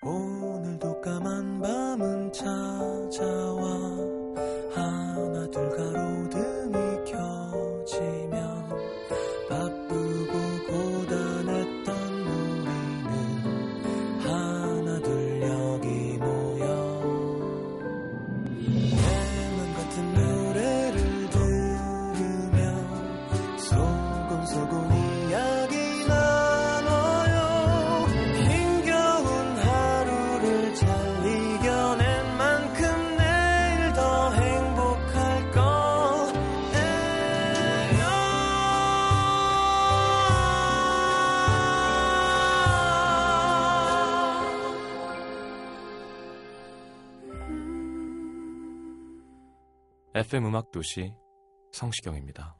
오늘도 까만 밤은 찾아와 FM 음악 도시 성시경입니다.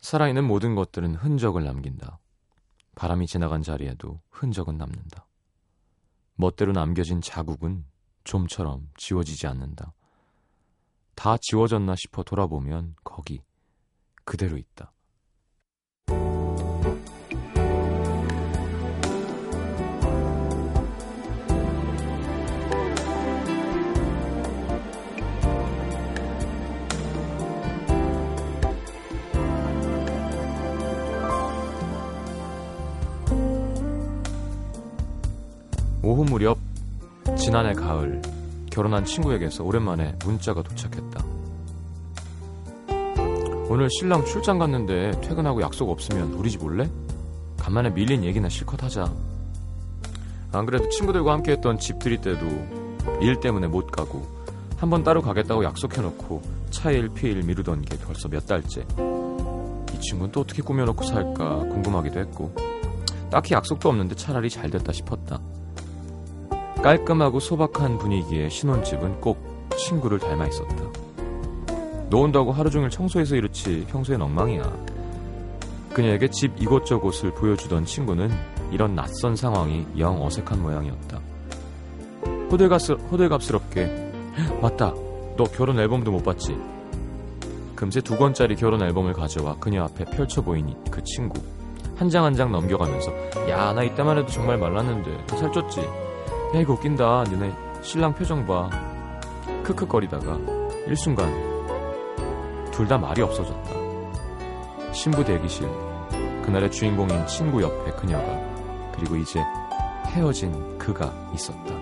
살아있는 모든 것들은 흔적을 남긴다. 바람이 지나간 자리에도 흔적은 남는다. 멋대로 남겨진 자국은 좀처럼 지워지지 않는다. 다 지워졌나 싶어 돌아보면 거기 그대로 있다. 오후 무렵 지난해 가을 결혼한 친구에게서 오랜만에 문자가 도착했다. 오늘 신랑 출장 갔는데 퇴근하고 약속 없으면 우리 집 올래? 간만에 밀린 얘기나 실컷 하자. 안 그래도 친구들과 함께 했던 집들이 때도 일 때문에 못 가고 한 번 따로 가겠다고 약속해놓고 차일 피일 미루던 게 벌써 몇 달째. 이 친구는 또 어떻게 꾸며놓고 살까 궁금하기도 했고 딱히 약속도 없는데 차라리 잘 됐다 싶었다. 깔끔하고 소박한 분위기의 신혼집은 꼭 친구를 닮아 있었다. 놓은다고 하루 종일 청소해서 이렇지 평소엔 엉망이야. 그녀에게 집 이곳저곳을 보여주던 친구는 이런 낯선 상황이 영 어색한 모양이었다. 호들갑스, 호들갑스럽게 맞다. 너 결혼 앨범도 못 봤지? 금세 두 권짜리 결혼 앨범을 가져와 그녀 앞에 펼쳐 보이니 그 친구 한 장 한장 넘겨가면서 야 나 이때만 해도 정말 말랐는데 더 살쪘지? 야 이거 웃긴다. 너네 신랑 표정 봐. 크크거리다가 일순간 둘 다 말이 없어졌다. 신부 대기실 그날의 주인공인 친구 옆에 그녀가 그리고 이제 헤어진 그가 있었다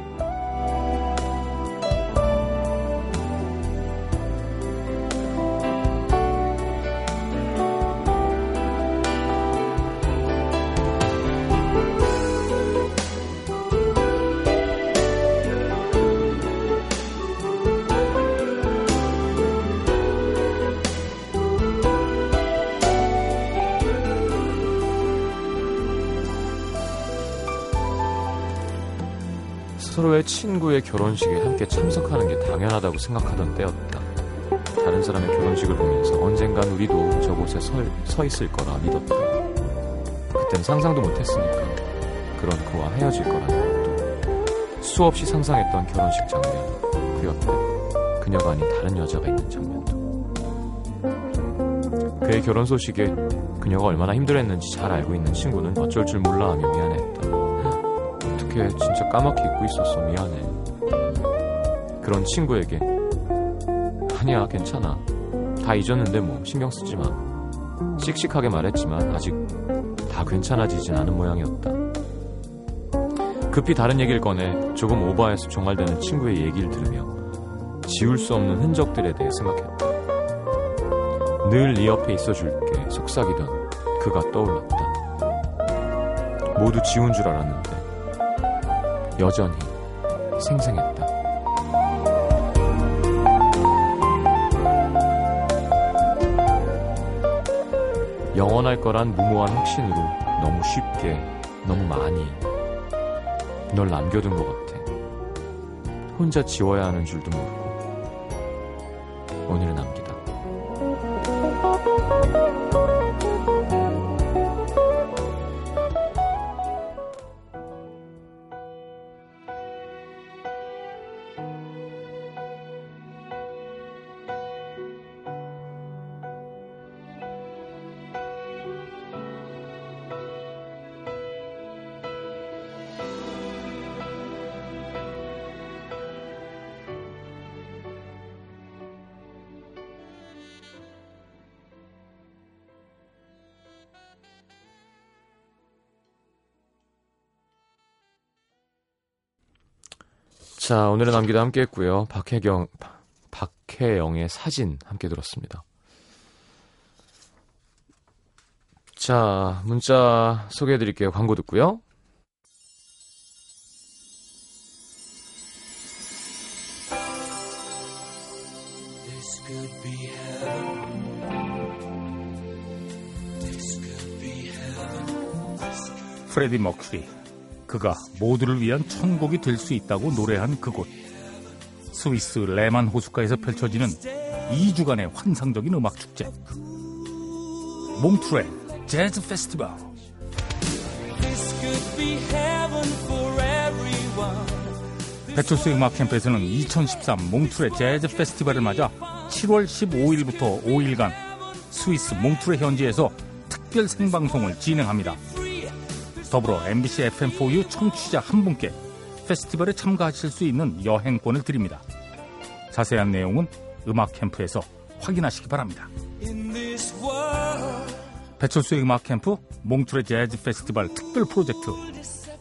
서로의 친구의 결혼식에 함께 참석하는 게 당연하다고 생각하던 때였다. 다른 사람의 결혼식을 보면서 언젠간 우리도 저곳에 서, 서 있을 거라 믿었다. 그땐 상상도 못했으니까. 그런 그와 헤어질 거라는 것도. 수없이 상상했던 결혼식 장면. 그 옆에 그녀가 아닌 다른 여자가 있는 장면도. 그의 결혼 소식에 그녀가 얼마나 힘들었는지 잘 알고 있는 친구는 어쩔 줄 몰라 하며 미안했 다. 어떻게 진짜 까맣게 잊고 있었어 미안해. 그런 친구에게. 아니야 괜찮아. 다 잊었는데 뭐 신경 쓰지 마 씩씩하게 말했지만 아직 다 괜찮아지진 않은 모양이었다. 급히 다른 얘기를 꺼내 조금 오버해서 종알되는 친구의 얘기를 들으며 지울 수 없는 흔적들에 대해 생각했다. 늘 네 옆에 있어줄게 속삭이던 그가 떠올랐다. 모두 지운 줄 알았는데 여전히 생생했다. 영원할 거란 무모한 확신으로 너무 쉽게, 너무 많이 널 남겨둔 것 같아. 혼자 지워야 하는 줄도 모르고 자, 오늘은 남기다 함께 했고요. 박혜경, 박혜영의 사진 함께 들었습니다. 자, 문자 소개해 드릴게요. 광고 듣고요. 프레디 머큐리 그가 모두를 위한 천국이 될 수 있다고 노래한 그곳. 스위스 레만 호숫가에서 펼쳐지는 2주간의 환상적인 음악 축제. 몽트레 재즈 페스티벌. 배철수 음악 캠프에서는 2013 몽트레 재즈 페스티벌을 맞아 7월 15일부터 5일간 스위스 몽트레 현지에서 특별 생방송을 진행합니다. 더불어 MBC FM4U 청취자 한 분께 페스티벌에 참가하실 수 있는 여행권을 드립니다. 자세한 내용은 음악 캠프에서 확인하시기 바랍니다. 배철수의 음악 캠프 몽트레 재즈 페스티벌 특별 프로젝트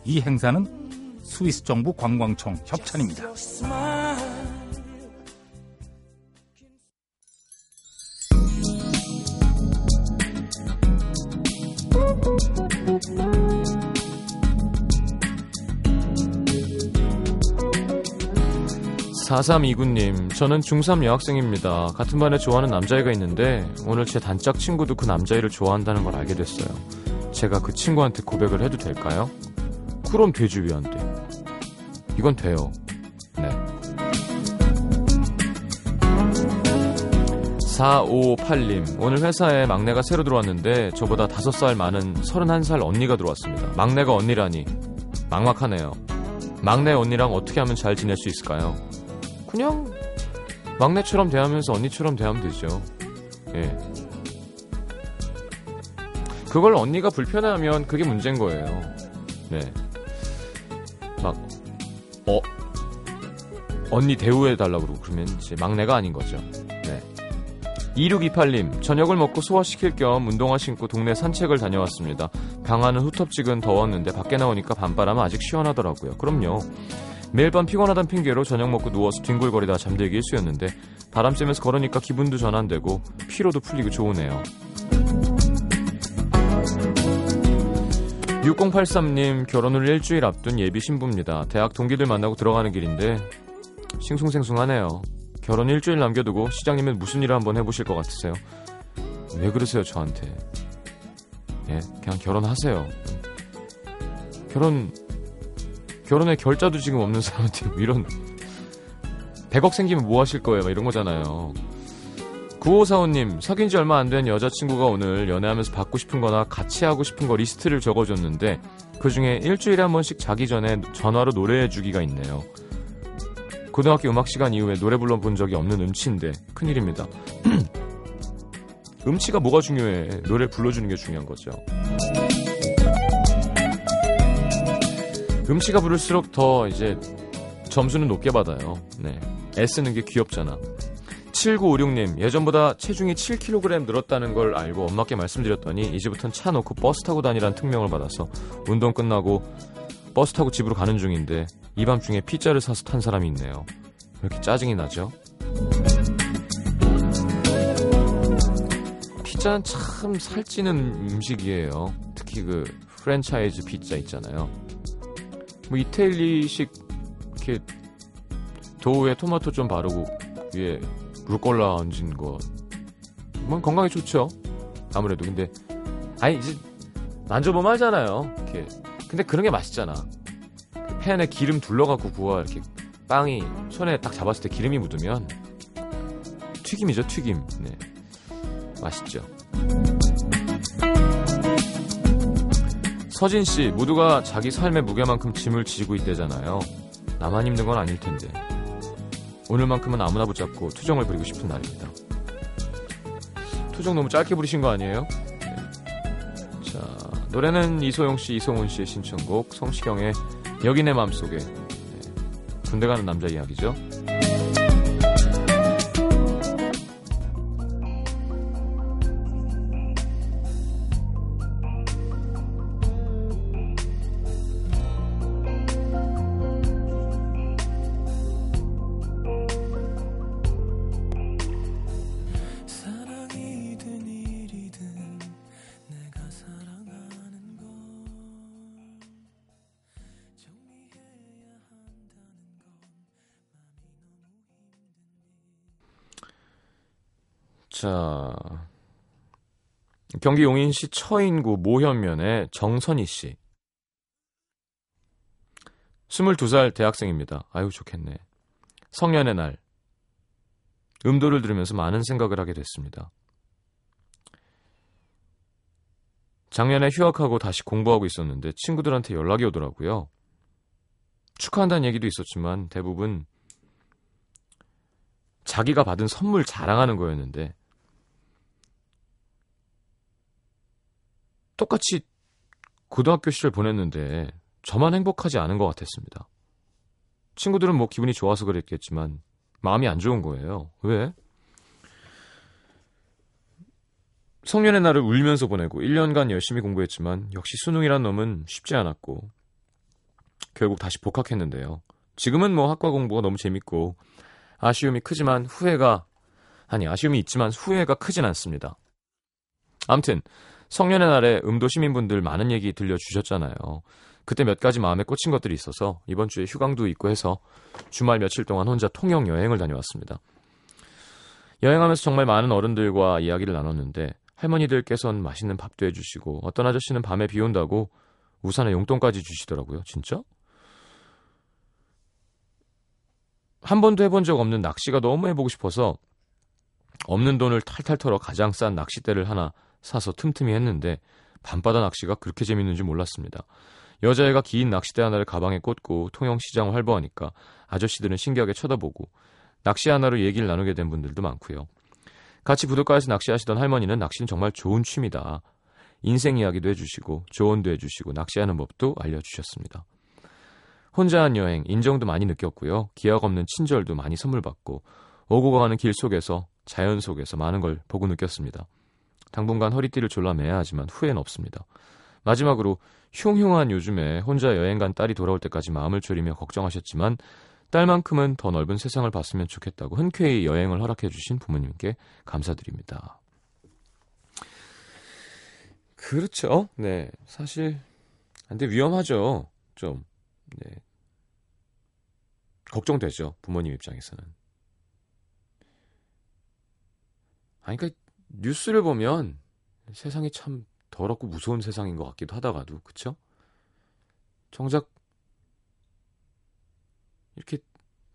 이 행사는 스위스 정부 관광청 협찬입니다. 4329님, 저는 중3 여학생입니다. 같은 반에 좋아하는 남자애가 있는데, 오늘 제 단짝 친구도 그 남자애를 좋아한다는 걸 알게 됐어요. 제가 그 친구한테 고백을 해도 될까요? 그럼 되지, 왜 안 돼? 이건 돼요. 네. 4558님, 오늘 회사에 막내가 새로 들어왔는데, 저보다 5살 많은 31살 언니가 들어왔습니다. 막내가 언니라니, 막막하네요. 막내 언니랑 어떻게 하면 잘 지낼 수 있을까요? 그냥 막내처럼 대하면서 언니처럼 대하면 되죠. 예. 그걸 언니가 불편해하면 그게 문제인 거예요. 네. 막, 어, 언니 대우해달라고 그러고 그러면 이제 막내가 아닌 거죠. 네. 2628님, 저녁을 먹고 소화시킬 겸 운동화 신고 동네 산책을 다녀왔습니다. 방안은 후텁지근 더웠는데 밖에 나오니까 밤바람은 아직 시원하더라고요. 그럼요. 매일 밤 피곤하단 핑계로 저녁 먹고 누워서 뒹굴거리다 잠들기 일쑤였는데 바람 쐬면서 걸으니까 기분도 전환되고 피로도 풀리고 좋으네요. 6083님 결혼을 일주일 앞둔 예비 신부입니다. 대학 동기들 만나고 들어가는 길인데 싱숭생숭하네요. 결혼 일주일 남겨두고 시장님은 무슨 일을 한번 해보실 것 같으세요? 왜 그러세요 저한테? 예, 그냥 결혼하세요. 결혼 결혼에 결자도 지금 없는 사람한테 뭐 이런 100억 생기면 뭐 하실 거예요? 막 이런 거잖아요. 9545님, 사귄 지 얼마 안 된 여자친구가 오늘 연애하면서 받고 싶은 거나 같이 하고 싶은 거 리스트를 적어줬는데 그 중에 일주일에 한 번씩 자기 전에 전화로 노래해 주기가 있네요. 고등학교 음악 시간 이후에 노래 불러본 적이 없는 음치인데 큰일입니다. 음치가 뭐가 중요해? 노래 불러주는 게 중요한 거죠. 음치가 부를수록 더 이제 점수는 높게 받아요. 네. 애쓰는 게 귀엽잖아. 7956님, 예전보다 체중이 7kg 늘었다는 걸 알고 엄마께 말씀드렸더니 이제부턴 차 놓고 버스 타고 다니라는 특명을 받아서 운동 끝나고 버스 타고 집으로 가는 중인데 이 밤중에 피자를 사서 탄 사람이 있네요. 왜 이렇게 짜증이 나죠? 피자는 참 살찌는 음식이에요. 특히 그 프랜차이즈 피자 있잖아요. 뭐 이태리식 이렇게 도우에 토마토 좀 바르고 위에 루꼴라 얹은 거. 뭐 건강에 좋죠. 아무래도 근데 아니 이제 만져보면 알잖아요. 이렇게 근데 그런 게 맛있잖아. 그 팬에 기름 둘러갖고 구워 이렇게 빵이 손에 딱 잡았을 때 기름이 묻으면 튀김이죠 튀김. 네 맛있죠. 서진 씨, 모두가 자기 삶의 무게만큼 짐을 지고 있대잖아요. 나만 힘든 건 아닐 텐데. 오늘만큼은 아무나 붙잡고 투정을 부리고 싶은 날입니다. 투정 너무 짧게 부리신 거 아니에요? 네. 자, 노래는 이소영 씨, 이성훈 씨의 신청곡, 성시경의 여기 내 맘속에. 네. 군대 가는 남자 이야기죠. 자, 경기 용인시 처인구 모현면의 정선희 씨. 22살 대학생입니다. 아유, 좋겠네. 성년의 날. 음도를 들으면서 많은 생각을 하게 됐습니다. 작년에 휴학하고 다시 공부하고 있었는데 친구들한테 연락이 오더라고요. 축하한다는 얘기도 있었지만 대부분 자기가 받은 선물 자랑하는 거였는데 똑같이 고등학교 시절 보냈는데 저만 행복하지 않은 것 같았습니다. 친구들은 뭐 기분이 좋아서 그랬겠지만 마음이 안 좋은 거예요. 왜? 성년의 날을 울면서 보내고 1년간 열심히 공부했지만 역시 수능이란 놈은 쉽지 않았고 결국 다시 복학했는데요. 지금은 뭐 학과 공부가 너무 재밌고 아쉬움이 크지만 후회가 아니 아쉬움이 있지만 후회가 크진 않습니다. 암튼 성년의 날에 음도 시민분들 많은 얘기 들려주셨잖아요. 그때 몇 가지 마음에 꽂힌 것들이 있어서 이번 주에 휴강도 있고 해서 주말 며칠 동안 혼자 통영 여행을 다녀왔습니다. 여행하면서 정말 많은 어른들과 이야기를 나눴는데 할머니들께선 맛있는 밥도 해주시고 어떤 아저씨는 밤에 비 온다고 우산에 용돈까지 주시더라고요. 진짜? 한 번도 해본 적 없는 낚시가 너무 해보고 싶어서 없는 돈을 탈탈 털어 가장 싼 낚싯대를 하나 사서 틈틈이 했는데 밤바다 낚시가 그렇게 재밌는지 몰랐습니다. 여자애가 긴 낚싯대 하나를 가방에 꽂고 통영시장을 활보하니까 아저씨들은 신기하게 쳐다보고 낚시 하나로 얘기를 나누게 된 분들도 많고요. 같이 부둣가에서 낚시하시던 할머니는 낚시는 정말 좋은 취미다. 인생 이야기도 해주시고 조언도 해주시고 낚시하는 법도 알려주셨습니다. 혼자 한 여행 인정도 많이 느꼈고요. 기약 없는 친절도 많이 선물 받고 오고 가는 길 속에서 자연 속에서 많은 걸 보고 느꼈습니다. 당분간 허리띠를 졸라매야 하지만 후회는 없습니다. 마지막으로 흉흉한 요즘에 혼자 여행 간 딸이 돌아올 때까지 마음을 졸이며 걱정하셨지만 딸만큼은 더 넓은 세상을 봤으면 좋겠다고 흔쾌히 여행을 허락해 주신 부모님께 감사드립니다. 그렇죠. 네. 사실 근데 위험하죠. 좀 네. 걱정되죠. 부모님 입장에서는. 아니 그러니까 뉴스를 보면 세상이 참 더럽고 무서운 세상인 것 같기도 하다가도 그쵸? 정작 이렇게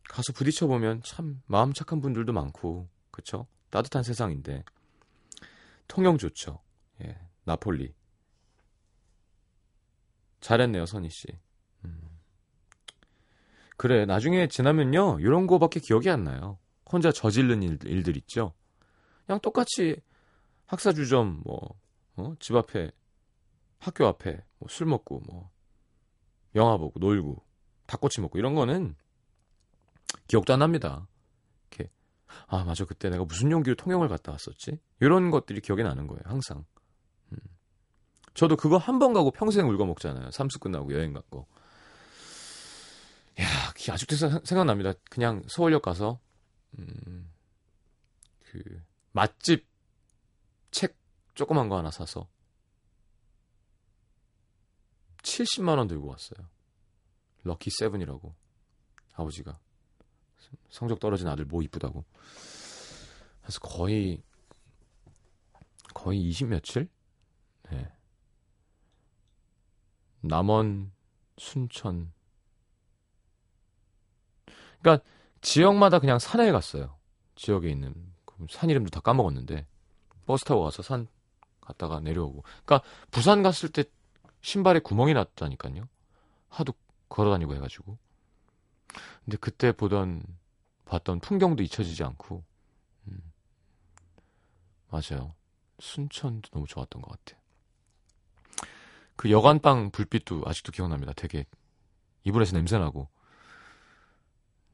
가서 부딪혀 보면 참 마음 착한 분들도 많고 그쵸? 따뜻한 세상인데 통영 좋죠. 예, 나폴리 잘했네요 선희 씨. 음. 그래 나중에 지나면요 이런 거밖에 기억이 안 나요. 혼자 저지른 일, 일들 있죠. 그냥 똑같이 학사주점 뭐 어? 집 앞에 학교 앞에 뭐 술 먹고 뭐 영화 보고 놀고 닭꼬치 먹고 이런 거는 기억도 안 납니다. 이렇게 아 맞아 그때 내가 무슨 용기로 통영을 갔다 왔었지? 이런 것들이 기억이 나는 거예요 항상. 음. 저도 그거 한 번 가고 평생 울고 먹잖아요. 삼수 끝나고 여행 간 거. 야, 아직도 생각납니다. 그냥 서울역 가서 음, 그 맛집 책 조그만 거 하나 사서 70만 원 들고 왔어요. 럭키 세븐이라고 아버지가 성적 떨어진 아들 뭐 이쁘다고. 그래서 거의 거의 20 며칠? 네. 남원, 순천. 그러니까 지역마다 그냥 산에 갔어요. 지역에 있는 산 이름도 다 까먹었는데 버스 타고 가서 산 갔다가 내려오고. 그러니까 부산 갔을 때 신발에 구멍이 났다니까요. 하도 걸어 다니고 해가지고. 근데 그때 보던 봤던 풍경도 잊혀지지 않고. 음. 맞아요. 순천도 너무 좋았던 것 같아요. 그 여관방 불빛도 아직도 기억납니다. 되게 이불에서 냄새 나고.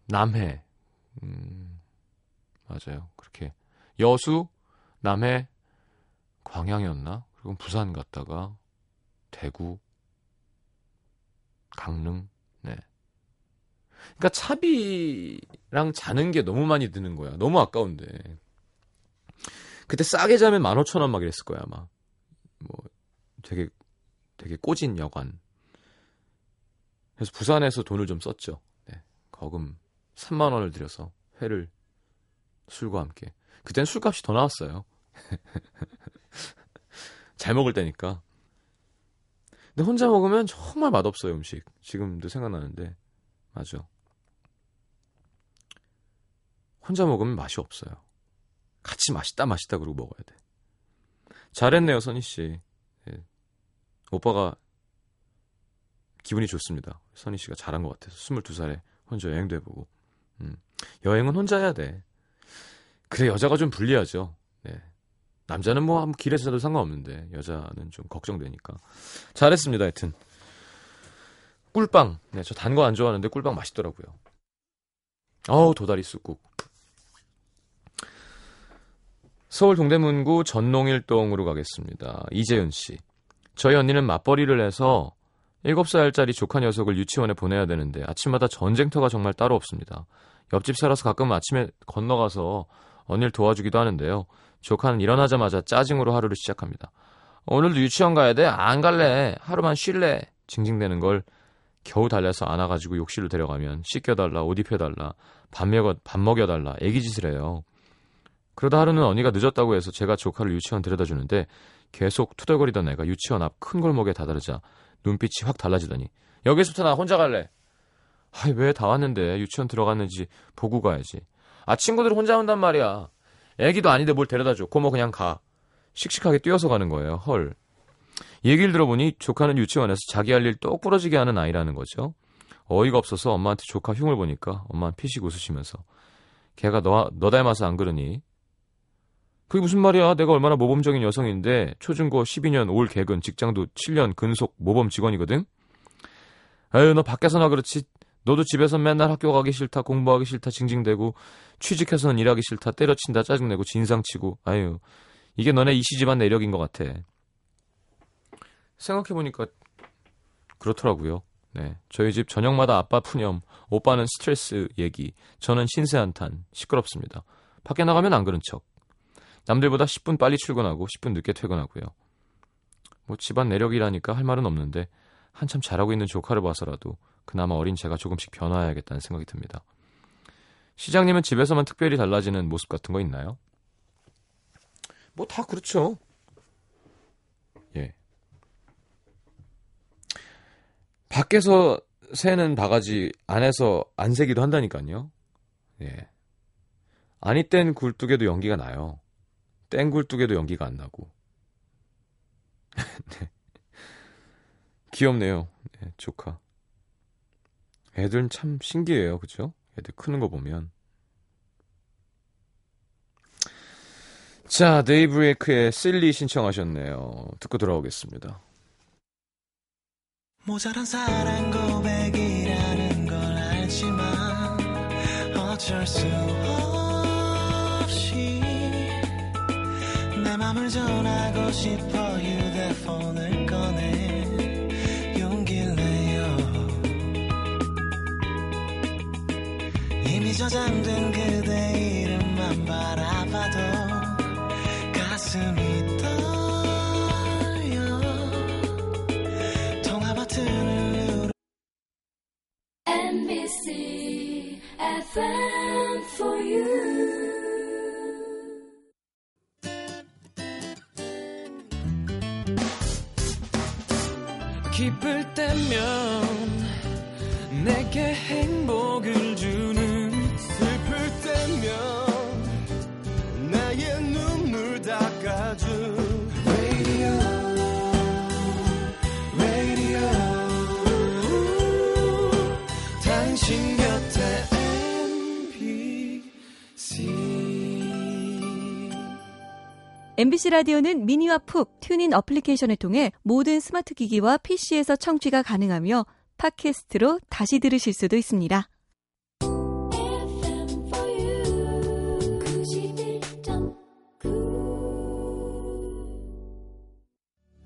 남해. 음, 맞아요. 그렇게 여수, 남해, 광양이었나? 그리고 부산 갔다가 대구, 강릉, 네. 그러니까 차비랑 자는 게 너무 많이 드는 거야. 너무 아까운데. 그때 싸게 자면 15,000원 막 이랬을 거야, 아마. 뭐 되게 되게 꼬진 여관. 그래서 부산에서 돈을 좀 썼죠. 네. 거금 3만 원을 들여서 회를 술과 함께. 그땐 술값이 더 나왔어요. 잘 먹을 때니까. 근데 혼자 먹으면 정말 맛없어요, 음식. 지금도 생각나는데. 맞아. 혼자 먹으면 맛이 없어요. 같이 맛있다, 맛있다 그러고 먹어야 돼. 잘했네요, 선희씨. 예. 오빠가 기분이 좋습니다. 선희 씨가 잘한 것 같아서. 22살에 혼자 여행도 해보고. 음. 여행은 혼자 해야 돼. 그래, 여자가 좀 불리하죠. 네. 남자는 뭐 길에서 자도 상관없는데 여자는 좀 걱정되니까. 잘했습니다 하여튼. 꿀빵. 네, 저 단 거 안 좋아하는데 꿀빵 맛있더라고요. 어우 도다리 쑥국. 서울 동대문구 전농일동으로 가겠습니다. 이재윤 씨. 저희 언니는 맞벌이를 해서 7살짜리 조카 녀석을 유치원에 보내야 되는데 아침마다 전쟁터가 정말 따로 없습니다. 옆집 살아서 가끔 아침에 건너가서 언니를 도와주기도 하는데요 조카는 일어나자마자 짜증으로 하루를 시작합니다. 오늘도 유치원 가야 돼? 안 갈래. 하루만 쉴래. 징징대는 걸 겨우 달래서 안아가지고 욕실로 데려가면 씻겨달라, 옷 입혀달라, 밥, 먹여, 밥 먹여달라, 애기짓을 해요. 그러다 하루는 언니가 늦었다고 해서 제가 조카를 유치원 데려다 주는데 계속 투덜거리던 애가 유치원 앞 큰 골목에 다다르자 눈빛이 확 달라지더니 여기서부터 나 혼자 갈래. 아이 왜 다 왔는데 유치원 들어갔는지 보고 가야지. 아 친구들 혼자 온단 말이야. 애기도 아닌데 뭘 데려다 줘. 고모 그냥 가. 씩씩하게 뛰어서 가는 거예요. 헐. 얘기를 들어보니 조카는 유치원에서 자기 할 일 똑 부러지게 하는 아이라는 거죠. 어이가 없어서 엄마한테 조카 흉을 보니까 엄마는 피식 웃으시면서 걔가 너, 너 닮아서 안 그러니? 그게 무슨 말이야? 내가 얼마나 모범적인 여성인데 초중고 12년 올 개근 직장도 7년 근속 모범 직원이거든? 아유 너 밖에서나 그렇지 너도 집에서 맨날 학교 가기 싫다, 공부하기 싫다, 징징대고, 취직해서는 일하기 싫다, 때려친다, 짜증내고, 진상치고, 아유, 이게 너네 이시 집안 내력인 것 같아. 생각해보니까, 그렇더라고요. 네. 저희 집 저녁마다 아빠 푸념, 오빠는 스트레스 얘기, 저는 신세 한탄, 시끄럽습니다. 밖에 나가면 안 그런 척. 남들보다 10분 빨리 출근하고 10분 늦게 퇴근하고요. 뭐 집안 내력이라니까 할 말은 없는데 한참 잘하고 있는 조카를 봐서라도 그나마 어린 제가 조금씩 변화해야겠다는 생각이 듭니다. 시장님은 집에서만 특별히 달라지는 모습 같은 거 있나요? 뭐 다 그렇죠. 예. 밖에서 새는 바가지 안에서 안 새기도 한다니까요. 예. 아니 땐 굴뚝에도 연기가 나요. 땡 굴뚝에도 연기가 안 나고. 네. 귀엽네요. 네, 조카. 애들은 참 신기해요. 그죠? 애들 크는 거 보면. 자, 데이브레이크의 실리 신청하셨네요. 듣고 돌아오겠습니다. 모자란 사랑 고백이라는 걸 알지만 어쩔 수 없이 내 맘을 전하고 싶어 휴대폰을 저장된 그대 이름만 바라봐도 가슴이 MBC 라디오는 미니와 푹 TuneIn 어플리케이션을 통해 모든 스마트 기기와 PC에서 청취가 가능하며 팟캐스트로 다시 들으실 수도 있습니다.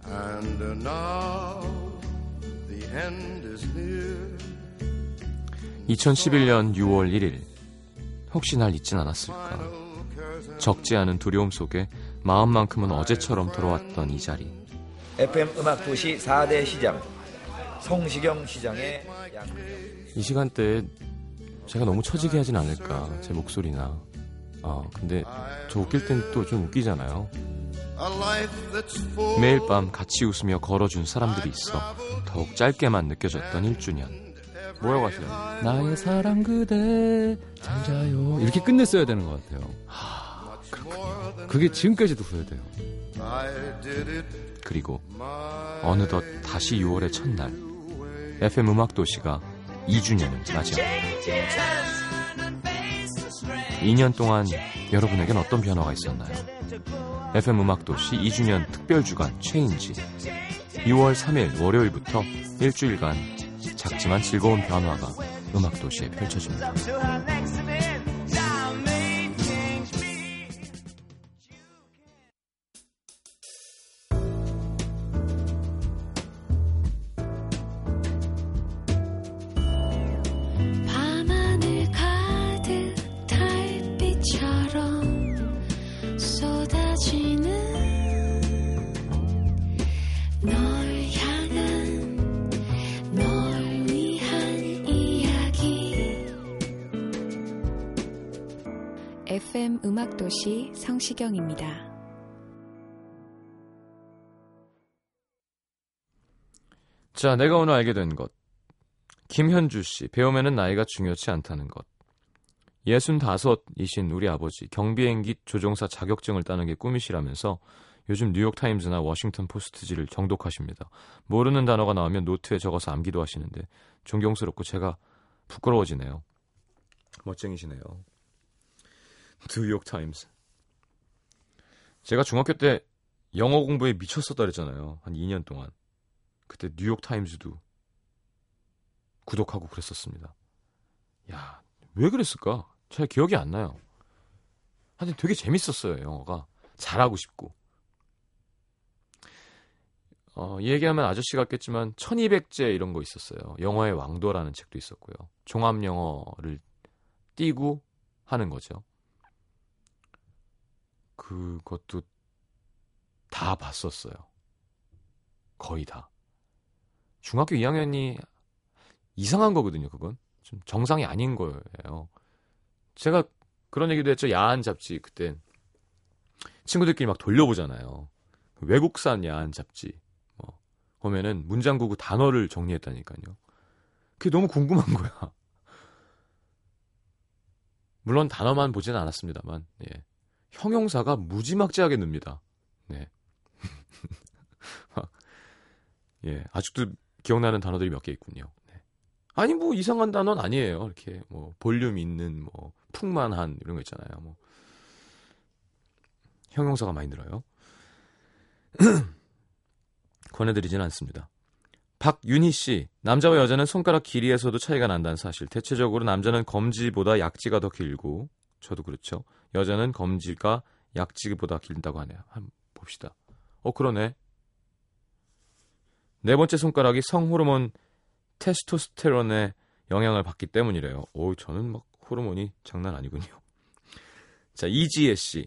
And now the end is near. 2011년 6월 1일 혹시 날 잊진 않았을까 적지 않은 두려움 속에 마음만큼은 어제처럼 돌아왔던 이 자리 FM 음악 도시 4대 시장 성시경 시장의 이 시간대에 제가 너무 처지게 하진 않을까 제 목소리나 어, 근데 저 웃길 땐 또 좀 웃기잖아요. 매일 밤 같이 웃으며 걸어준 사람들이 있어 더욱 짧게만 느껴졌던 1주년. 뭐라고 하시나요? 나의 사랑 그대 잘 자요 이렇게 끝냈어야 되는 것 같아요. 그게 지금까지도 후회돼요. 그리고 어느덧 다시 6월의 첫날 FM 음악 도시가 2주년을 맞이합니다. 2년 동안 여러분에겐 어떤 변화가 있었나요? FM 음악 도시 2주년 특별 주간 체인지 6월 3일 월요일부터 일주일간 작지만 즐거운 변화가 음악 도시에 펼쳐집니다. FM 음악도시 성시경입니다. 자, 내가 오늘 알게 된 것. 김현주 씨, 배우면은 나이가 중요치 않다는 것. 65이신 우리 아버지, 경비행기 조종사 자격증을 따는 게 꿈이시라면서 요즘 뉴욕타임즈나 워싱턴 포스트지를 정독하십니다. 모르는 단어가 나오면 노트에 적어서 암기도 하시는데 존경스럽고 제가 부끄러워지네요. 멋쟁이시네요. 뉴욕 타임즈. 제가 중학교 때 영어 공부에 미쳤었다 그랬잖아요. 한 2년 동안. 그때 뉴욕 타임즈도 구독하고 그랬었습니다. 야, 왜 그랬을까? 잘 기억이 안 나요. 하여튼 되게 재밌었어요, 영어가. 잘하고 싶고. 어, 이 얘기하면 아저씨 같겠지만 1200제 이런 거 있었어요. 영어의 왕도라는 책도 있었고요. 종합 영어를 띄고 하는 거죠. 그것도 다 봤었어요. 거의 다. 중학교 2학년이 이상한 거거든요, 그건. 좀 정상이 아닌 거예요. 제가 그런 얘기도 했죠. 야한 잡지 그때 친구들끼리 막 돌려보잖아요. 외국산 야한 잡지. 뭐 보면은 문장구구 단어를 정리했다니까요. 그게 너무 궁금한 거야. 물론 단어만 보진 않았습니다만, 예. 형용사가 무지막지하게 늡니다. 네. 예, 아직도 기억나는 단어들이 몇 개 있군요. 네. 아니 뭐 이상한 단어는 아니에요. 이렇게 뭐 볼륨 있는 뭐 풍만한 이런 거 있잖아요. 뭐 형용사가 많이 늘어요. 권해드리진 않습니다. 박윤희 씨, 남자와 여자는 손가락 길이에서도 차이가 난다는 사실. 대체적으로 남자는 검지보다 약지가 더 길고, 저도 그렇죠. 여자는 검지가 약지보다 길다고 하네요. 한번 봅시다. 어, 그러네. 네 번째 손가락이 성호르몬 테스토스테론의 영향을 받기 때문이래요. 오, 저는 막 호르몬이 장난 아니군요. 자, 이지혜 씨.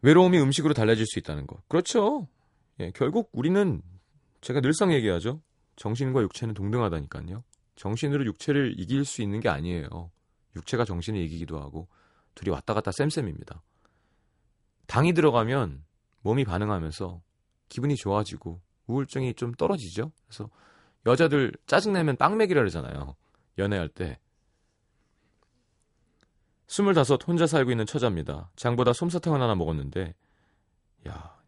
외로움이 음식으로 달라질 수 있다는 거. 그렇죠. 예, 결국 우리는 제가 늘상 얘기하죠. 정신과 육체는 동등하다니까요. 정신으로 육체를 이길 수 있는 게 아니에요. 육체가 정신을 이기기도 하고 둘이 왔다 갔다 쌤쌤입니다. 당이 들어가면 몸이 반응하면서 기분이 좋아지고 우울증이 좀 떨어지죠. 그래서 여자들 짜증내면 빵맥이라 그러잖아요. 연애할 때. 스물다섯 혼자 살고 있는 처자입니다. 장보다 솜사탕을 하나 먹었는데 야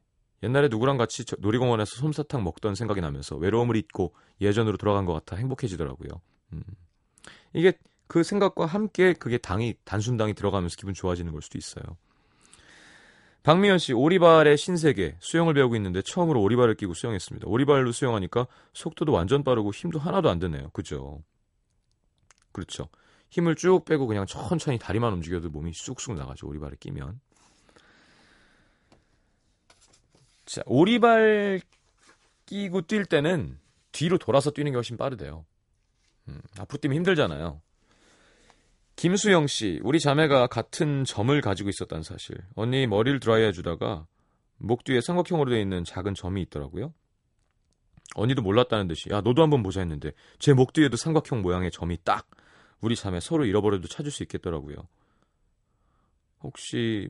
옛날에 누구랑 같이 저- 놀이공원에서 솜사탕 먹던 생각이 나면서 외로움을 잊고 예전으로 돌아간 것 같아 행복해지더라고요. 음. 이게 그 생각과 함께 그게 당이 단순당이 들어가면서 기분 좋아지는 걸 수도 있어요. 박미연 씨 오리발의 신세계 수영을 배우고 있는데 처음으로 오리발을 끼고 수영했습니다. 오리발로 수영하니까 속도도 완전 빠르고 힘도 하나도 안 드네요. 그죠? 그렇죠. 힘을 쭉 빼고 그냥 천천히 다리만 움직여도 몸이 쑥쑥 나가죠. 오리발을 끼면. 자, 오리발 끼고 뛸 때는 뒤로 돌아서 뛰는 게 훨씬 빠르대요. 음, 앞으로 뛰면 힘들잖아요. 김수영 씨, 우리 자매가 같은 점을 가지고 있었다는 사실. 언니 머리를 드라이해 주다가 목 뒤에 삼각형으로 되어 있는 작은 점이 있더라고요. 언니도 몰랐다는 듯이 야 너도 한번 보자 했는데 제 목 뒤에도 삼각형 모양의 점이 딱 우리 자매 서로 잃어버려도 찾을 수 있겠더라고요. 혹시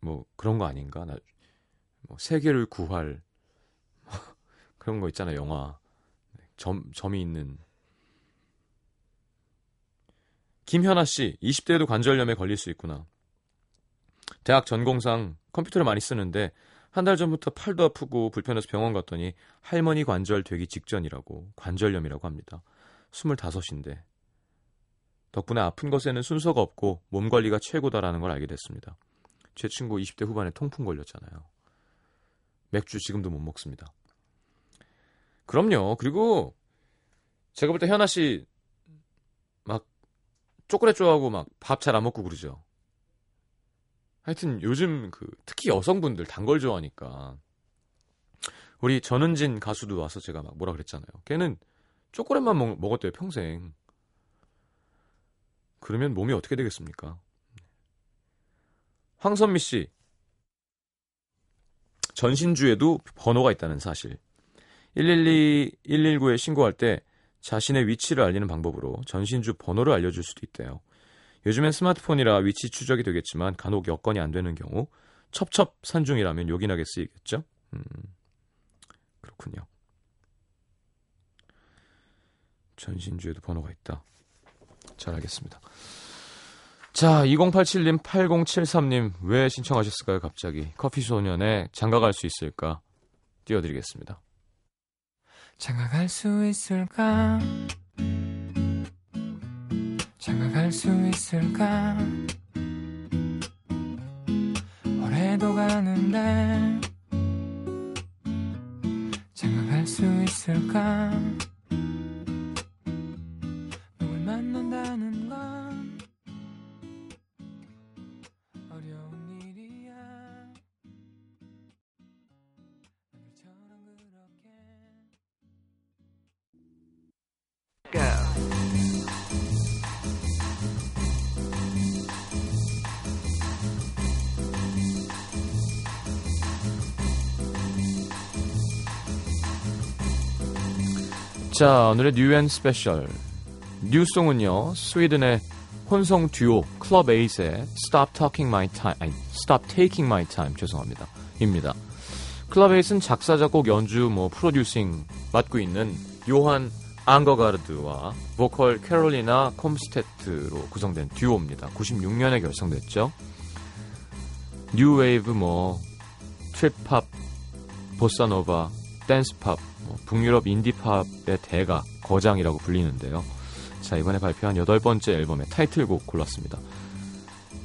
뭐 그런 거 아닌가? 나 뭐 세계를 구할 그런 거 있잖아 영화 점 점이 있는 김현아 씨 20대에도 관절염에 걸릴 수 있구나. 대학 전공상 컴퓨터를 많이 쓰는데 한 달 전부터 팔도 아프고 불편해서 병원 갔더니 할머니 관절 되기 직전이라고 관절염이라고 합니다. 25인데 덕분에 아픈 것에는 순서가 없고 몸 관리가 최고다라는 걸 알게 됐습니다. 제 친구 20대 후반에 통풍 걸렸잖아요. 맥주 지금도 못 먹습니다. 그럼요. 그리고 제가 볼 때 현아 씨막 초콜릿 좋아하고 막 밥 잘 안 먹고 그러죠. 하여튼 요즘 그 특히 여성분들 단 걸 좋아하니까 우리 전은진 가수도 와서 제가 막 뭐라 그랬잖아요. 걔는 초콜릿만 먹, 먹었대요 평생. 그러면 몸이 어떻게 되겠습니까? 황선미 씨 전신주에도 번호가 있다는 사실. 112, 119에 신고할 때 자신의 위치를 알리는 방법으로 전신주 번호를 알려줄 수도 있대요. 요즘엔 스마트폰이라 위치 추적이 되겠지만 간혹 여건이 안 되는 경우 첩첩산중이라면 요긴하게 쓰이겠죠? 음, 그렇군요. 전신주에도 번호가 있다. 잘 알겠습니다. 자, 2087님, 8073님, 왜 신청하셨을까요, 갑자기? 커피소년의 장가갈 수 있을까? 띄워드리겠습니다. 장가갈 수 있을까? 장가갈 수 있을까? 올해도 가는데 장가갈 수 있을까? 누굴 만난다는 건 자, 오늘의 New and Special. New song은요, 스웨덴의 혼성 듀오 클럽 에잇의 Stop Talking My Time, 아니, Stop Taking My Time, 죄송합니다. 입니다. 클럽 에잇은 작사, 작곡, 연주, 뭐, 프로듀싱 맡고 있는 요한 앙거가르드와 보컬 캐롤리나 콤스테트로 구성된 듀오입니다. 96년에 결성됐죠. 뉴웨이브, 뭐, trip hop, 보사노바, 댄스팝, 뭐 북유럽 인디팝의 대가, 거장이라고 불리는데요. 자, 이번에 발표한 여덟 번째 앨범의 타이틀곡 골랐습니다.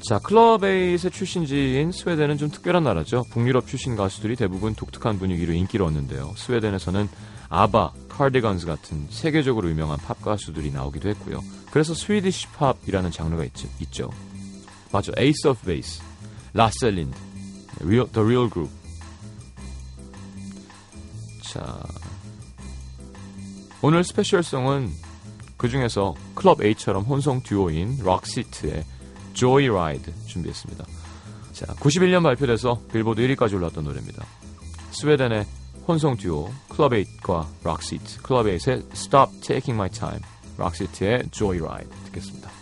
자, 클럽 에잇의 출신지인 스웨덴은 좀 특별한 나라죠. 북유럽 출신 가수들이 대부분 독특한 분위기로 인기를 얻는데요. 스웨덴에서는 아바, 카디건스 같은 세계적으로 유명한 팝 가수들이 나오기도 했고요. 그래서 Swedish pop이라는 장르가 있, 있죠. 맞죠. Ace of Base, 라세 린드, The Real. 자, 오늘 special song은 그 중에서 클럽 A처럼 혼성 듀오인 록세트의 Joyride 준비했습니다. 자, 91년 발표돼서 빌보드 1위까지 올랐던 노래입니다. 스웨덴의 혼성 듀오 클럽 8과 록세트, 클럽 8의 Stop Taking My Time, 록세트의 Joyride 듣겠습니다.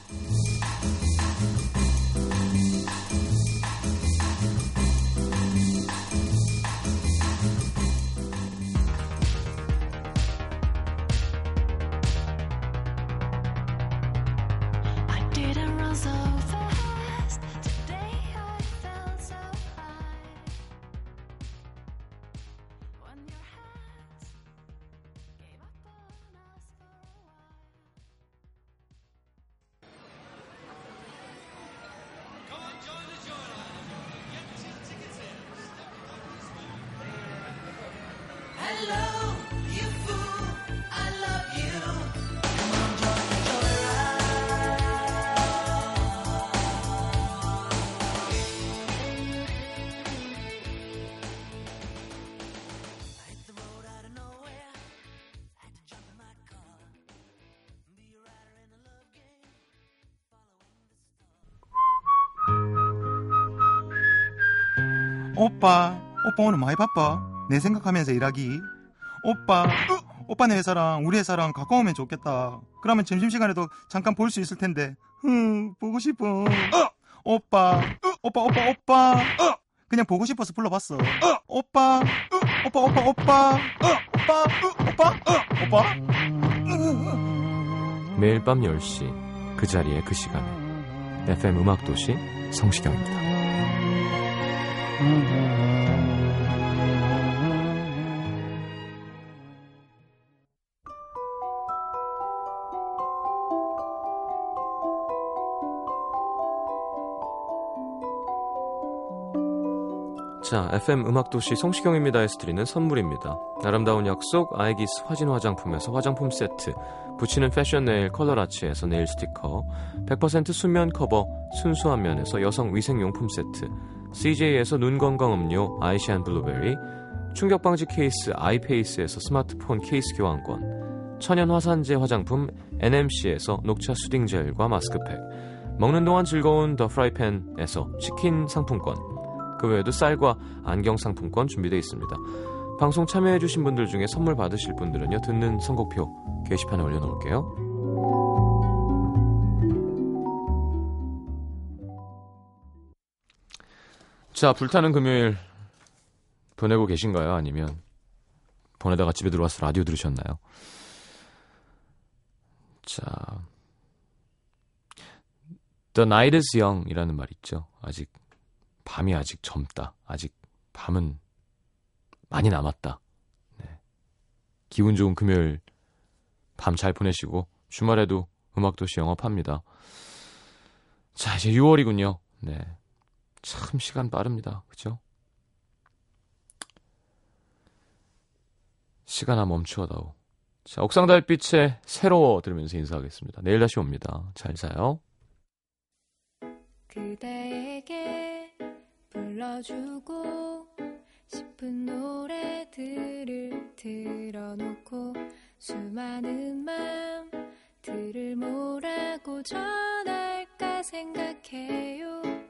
오빠, 오빠 오늘 많이 바빠. 내 생각하면서 일하기. 오빠, 어, 오빠 네 회사랑 우리 회사랑 가까우면 좋겠다. 그러면 점심시간에도 잠깐 볼 수 있을 텐데. 흥, 보고 싶어. 어, 오빠, 어, 오빠 오빠 오빠 그냥 보고 싶어서 불러봤어 오빠 오빠 오빠 오빠 오빠 오빠 오빠 매일 밤 10시 그 자리에 그 시간에 FM 음악도시 성시경입니다. 자, FM 음악도시 성시경입니다에서 드리는 선물입니다. 아름다운 약속 아이기스 화진 화장품에서 화장품 세트, 붙이는 패션 네일 컬러라치에서 네일 스티커, 100% 순면 커버 순수한 면에서 여성 위생용품 세트, CJ에서 눈 건강 음료 아이시안 블루베리, 충격 방지 케이스 아이페이스에서 스마트폰 케이스 교환권, 천연 화산재 화장품 NMC에서 녹차 soothing 젤과 마스크팩, 먹는 동안 즐거운 더 프라이팬에서 치킨 상품권, 그 외에도 쌀과 안경 상품권 준비되어 있습니다. 방송 참여해주신 분들 중에 선물 받으실 분들은요, 듣는 선곡표 게시판에 올려놓을게요. 자, 불타는 금요일 보내고 계신가요? 아니면 보내다가 집에 들어와서 라디오 들으셨나요? 자, The night is young 이라는 말 있죠. 아직 밤이 아직 젊다. 아직 밤은 많이 남았다. 네. 기분 좋은 금요일 밤 잘 보내시고 주말에도 음악도시 영업합니다. 자, 이제 6월이군요. 네. 참 시간 빠릅니다. 그죠? 시간아 멈추어다오. 자, 옥상 달빛에 새로워 들으면서 인사하겠습니다. 내일 다시 옵니다. 잘 자요. 그대에게 불러주고 싶은 노래들을 들어놓고 수많은 맘들을 뭐라고 전할까 생각해요